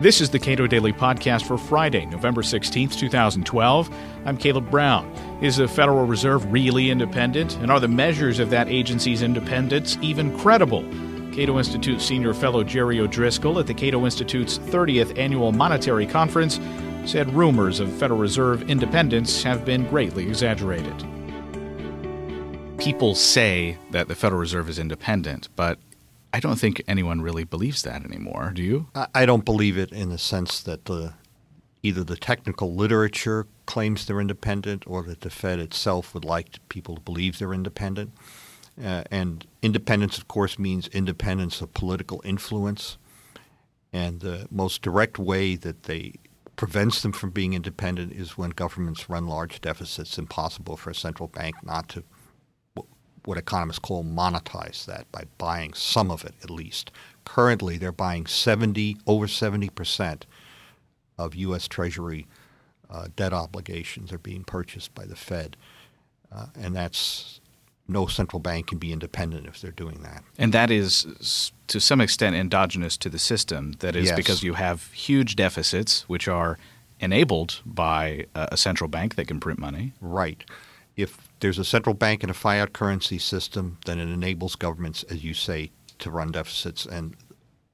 This is the Cato Daily Podcast for Friday, November 16th, 2012. I'm Caleb Brown. Is the Federal Reserve really independent? And are the measures of that agency's independence even credible? Cato Institute senior fellow Jerry O'Driscoll at the Cato Institute's 30th annual monetary conference said rumors of Federal Reserve independence have been greatly exaggerated. People say that the Federal Reserve is independent, but I don't think anyone really believes that anymore. Do you? I don't believe it in the sense that the either the technical literature claims they're independent or that the Fed itself would like people to believe they're independent. Uh, and independence, of course, means independence of political influence. And the most direct way that they prevents them from being independent is when governments run large deficits. Impossible for a central bank not to what economists call monetize that by buying some of it at least. Currently, they're buying 70 over 70 percent of U.S. Treasury uh, debt obligations are being purchased by the Fed, uh, and that's no central bank can be independent if they're doing that. And that is to some extent endogenous to the system. That is yes. because you have huge deficits, which are enabled by a central bank that can print money. Right if there's a central bank and a fiat currency system, then it enables governments, as you say, to run deficits, and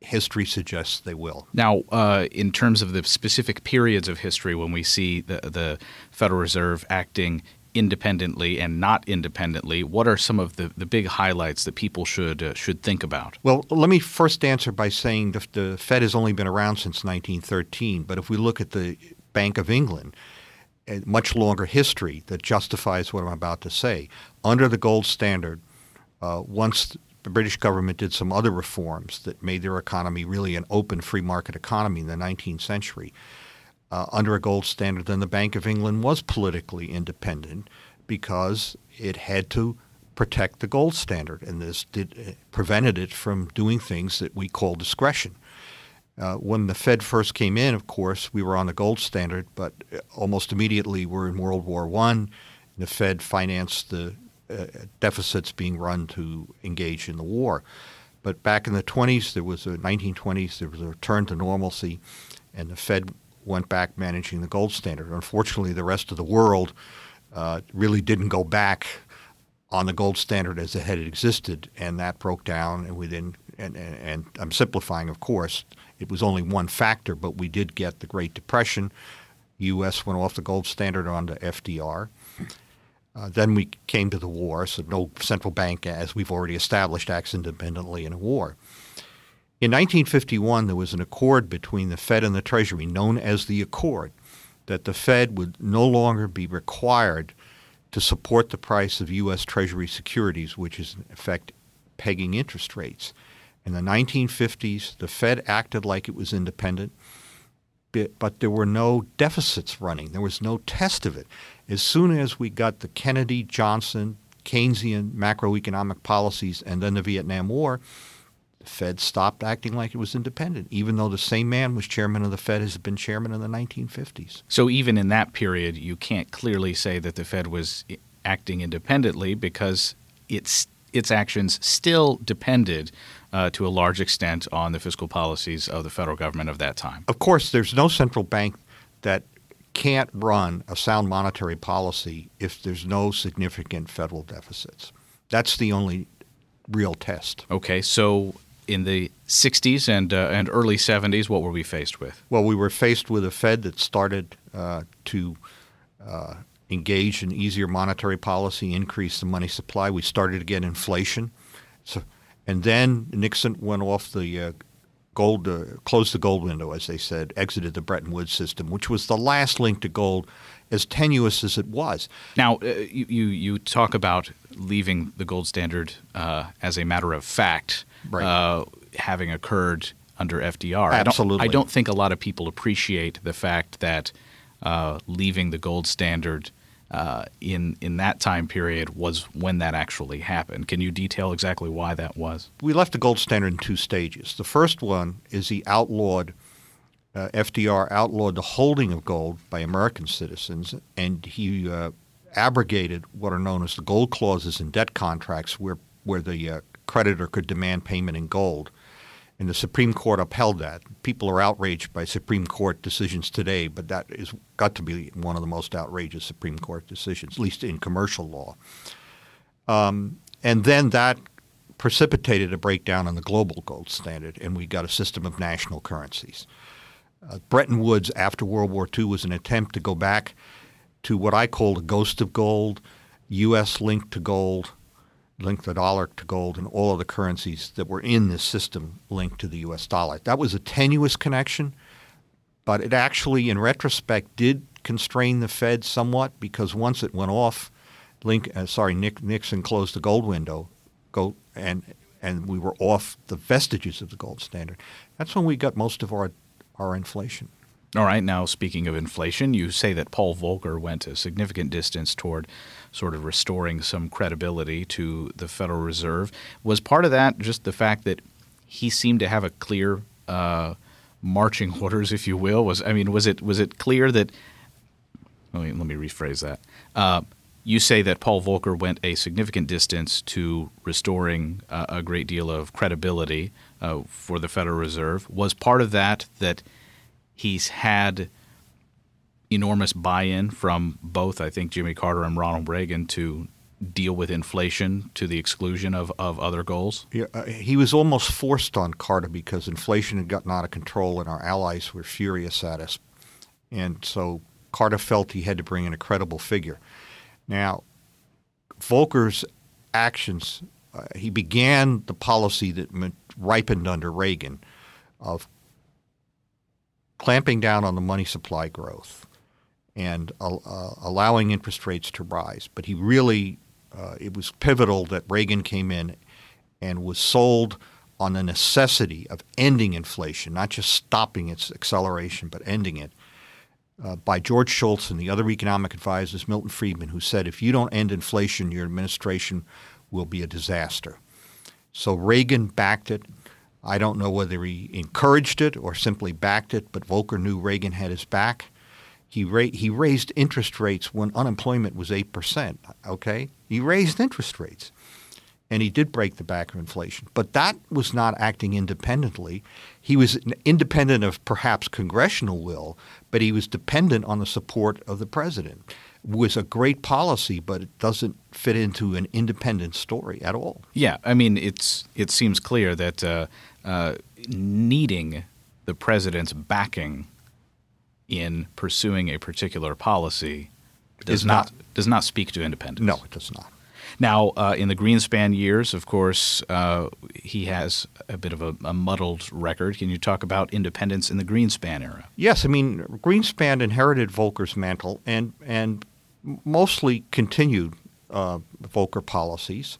history suggests they will. Now, uh, in terms of the specific periods of history when we see the, the Federal Reserve acting independently and not independently, what are some of the, the big highlights that people should uh, should think about? Well, let me first answer by saying the, the Fed has only been around since 1913, but if we look at the Bank of England, a much longer history that justifies what I'm about to say. Under the gold standard, uh, once the British government did some other reforms that made their economy really an open free market economy in the 19th century, uh, under a gold standard, then the Bank of England was politically independent because it had to protect the gold standard, and this did, uh, prevented it from doing things that we call discretion. Uh, when the Fed first came in, of course, we were on the gold standard, but almost immediately we're in World War One. The Fed financed the uh, deficits being run to engage in the war. But back in the 20s, there was a 1920s, there was a return to normalcy, and the Fed went back managing the gold standard. Unfortunately, the rest of the world uh, really didn't go back on the gold standard as it had existed, and that broke down. And we then, and, and, and I'm simplifying, of course, it was only one factor, but we did get the Great Depression. U.S. went off the gold standard onto FDR. Uh, then we came to the war, so no central bank, as we've already established, acts independently in a war. In 1951, there was an accord between the Fed and the Treasury, known as the Accord, that the Fed would no longer be required to support the price of U.S. Treasury securities, which is in effect pegging interest rates. In the 1950s, the Fed acted like it was independent, but there were no deficits running. There was no test of it. As soon as we got the Kennedy, Johnson, Keynesian macroeconomic policies and then the Vietnam War, the Fed stopped acting like it was independent, even though the same man was chairman of the Fed has been chairman in the 1950s. So even in that period, you can't clearly say that the Fed was acting independently because its its actions still depended uh, to a large extent on the fiscal policies of the federal government of that time. Of course, there's no central bank that can't run a sound monetary policy if there's no significant federal deficits. That's the only real test. Okay, so in the 60s and uh, and early 70s, what were we faced with? Well, we were faced with a Fed that started uh, to uh, engage in easier monetary policy, increased the money supply. We started to get inflation. So and then Nixon went off the uh, gold, uh, closed the gold window, as they said, exited the Bretton Woods system, which was the last link to gold, as tenuous as it was. Now, uh, you, you talk about leaving the gold standard uh, as a matter of fact, right. Uh, having occurred under FDR. Absolutely. I don't, I don't, think a lot of people appreciate the fact that uh, leaving the gold standard uh, in in that time period was when that actually happened. Can you detail exactly why that was? We left the gold standard in two stages. The first one is he outlawed uh, FDR outlawed the holding of gold by American citizens, and he uh, abrogated what are known as the gold clauses in debt contracts, where where the uh, creditor could demand payment in gold. And the Supreme Court upheld that. People are outraged by Supreme Court decisions today, but that has got to be one of the most outrageous Supreme Court decisions, at least in commercial law. Um, and then that precipitated a breakdown in the global gold standard, and we got a system of national currencies. Uh, Bretton Woods after World War II was an attempt to go back to what I call the ghost of gold, U.S. linked to gold, linked the dollar to gold, and all of the currencies that were in this system linked to the U.S. dollar. That was a tenuous connection, but it actually, in retrospect, did constrain the Fed somewhat because once it went off, Link, uh, sorry, Nick, Nixon closed the gold window, go and and we were off the vestiges of the gold standard. That's when we got most of our our inflation. All right. Now, speaking of inflation, you say that Paul Volcker went a significant distance toward sort of restoring some credibility to the Federal Reserve. Was part of that just the fact that he seemed to have a clear uh, marching orders, if you will? Was I mean, was it was it clear that? Let me, let me rephrase that. Uh, you say that Paul Volcker went a significant distance to restoring uh, a great deal of credibility uh, for the Federal Reserve. Was part of that that he's had enormous buy-in from both, I think, Jimmy Carter and Ronald Reagan to deal with inflation to the exclusion of, of other goals? Yeah, uh, he was almost forced on Carter because inflation had gotten out of control and our allies were furious at us. And so Carter felt he had to bring in a credible figure. Now, Volcker's actions, uh, he began the policy that ripened under Reagan of clamping down on the money supply growth and uh, allowing interest rates to rise. But he really, uh, it was pivotal that Reagan came in and was sold on the necessity of ending inflation, not just stopping its acceleration, but ending it. Uh, by George Shultz and the other economic advisors, Milton Friedman, who said, if you don't end inflation, your administration will be a disaster. So Reagan backed it. I don't know whether he encouraged it or simply backed it, but Volcker knew Reagan had his back. He, ra- he raised interest rates when unemployment was 8%. Okay? He raised interest rates. And he did break the back of inflation. But that was not acting independently. He was independent of perhaps congressional will, but he was dependent on the support of the president. Was a great policy, but it doesn't fit into an independent story at all. Yeah, I mean, it's it seems clear that uh, uh, needing the president's backing in pursuing a particular policy does not, not, does not speak to independence. No, it does not. Now, uh, in the Greenspan years, of course, uh, he has a bit of a, a, muddled record. Can you talk about independence in the Greenspan era? Yes, I mean Greenspan inherited Volcker's mantle and and mostly continued uh, Volcker policies,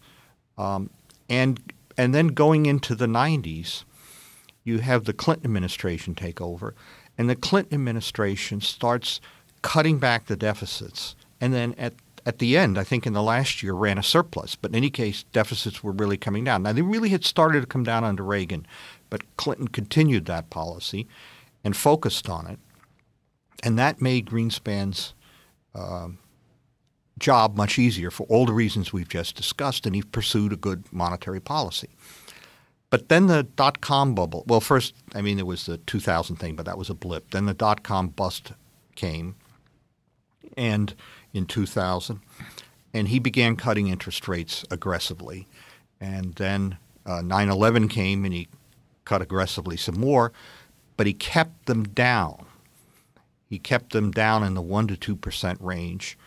um, and and then going into the 90s, you have the Clinton administration take over, and the Clinton administration starts cutting back the deficits. And then at at the end, I think in the last year, ran a surplus. But in any case, deficits were really coming down. Now, they really had started to come down under Reagan, but Clinton continued that policy and focused on it. And that made Greenspan's uh, job much easier for all the reasons we've just discussed, and he pursued a good monetary policy. But then the dot com bubble. Well, first, I mean, there was the 2000 thing, but that was a blip. Then the dot com bust came, and in 2000, and he began cutting interest rates aggressively. And then uh, 9 uh, 11 came, and he cut aggressively some more, but he kept them down. He kept them down in the 1 to 2 percent range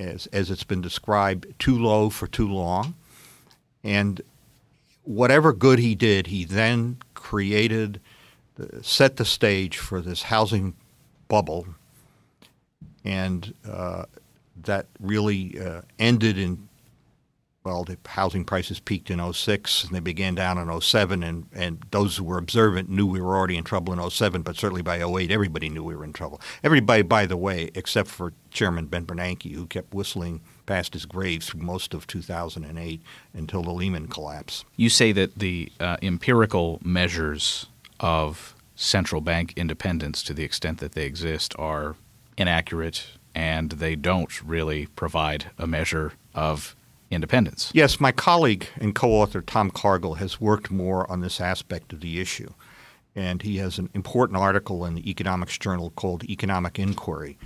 as, as it's been described, too low for too long. And whatever good he did, he then created, set the stage for this housing bubble. And uh, that really uh, ended in well, the housing prices peaked in 06 and they began down in 07 and, and those who were observant knew we were already in trouble in 07, but certainly by 08 everybody knew we were in trouble. Everybody, by the way, except for Chairman Ben Bernanke, who kept whistling past his grave through most of 2008 until the Lehman collapse. You say that the uh, empirical measures of central bank independence, to the extent that they exist, are inaccurate and they don't really provide a measure of independence. Yes, my colleague and co author Tom Cargill has worked more on this aspect of the issue. And he has an important article in the Economics Journal called Economic Inquiry,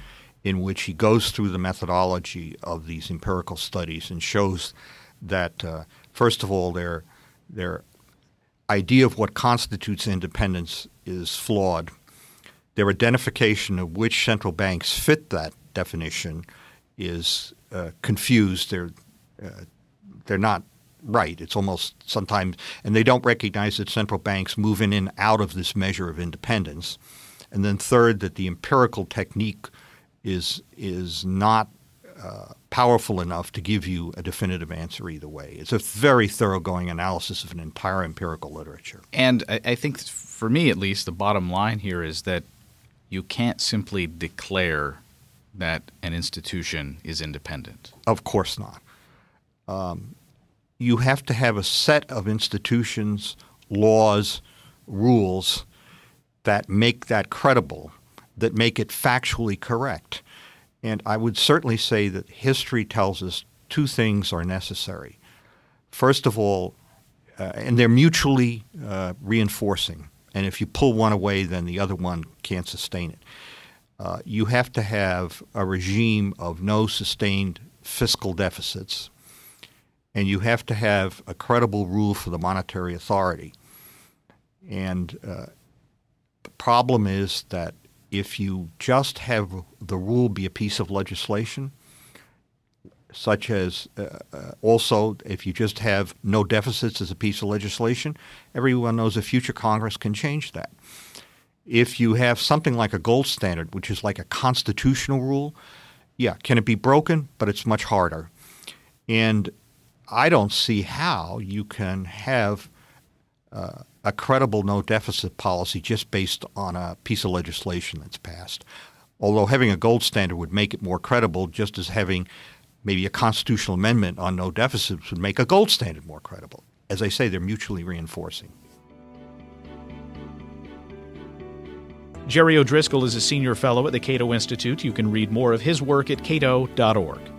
in which he goes through the methodology of these empirical studies and shows that, uh, first of all, their, their idea of what constitutes independence is flawed. Their identification of which central banks fit that definition is uh, confused. They're they're not right. It's almost sometimes, and they don't recognize that central banks move in and out of this measure of independence. And then third, that the empirical technique is is not uh, powerful enough to give you a definitive answer either way. It's a very thoroughgoing analysis of an entire empirical literature. And I, I think, for me at least, the bottom line here is that you can't simply declare that an institution is independent. Of course not. Um, you have to have a set of institutions, laws, rules that make that credible, that make it factually correct. And I would certainly say that history tells us two things are necessary. First of all, uh, and they're mutually uh, reinforcing. And if you pull one away, then the other one can't sustain it. Uh, you have to have a regime of no sustained fiscal deficits, and you have to have a credible rule for the monetary authority. And uh, the problem is that if you just have the rule be a piece of legislation, such as uh, uh, also if you just have no deficits as a piece of legislation, everyone knows a future Congress can change that. If you have something like a gold standard, which is like a constitutional rule, yeah, can it be broken? But it's much harder. And I don't see how you can have uh, a credible no deficit policy just based on a piece of legislation that's passed. Although having a gold standard would make it more credible, just as having maybe a constitutional amendment on no deficits would make a gold standard more credible. As I say, they're mutually reinforcing. Jerry O'Driscoll is a senior fellow at the Cato Institute. You can read more of his work at cato.org.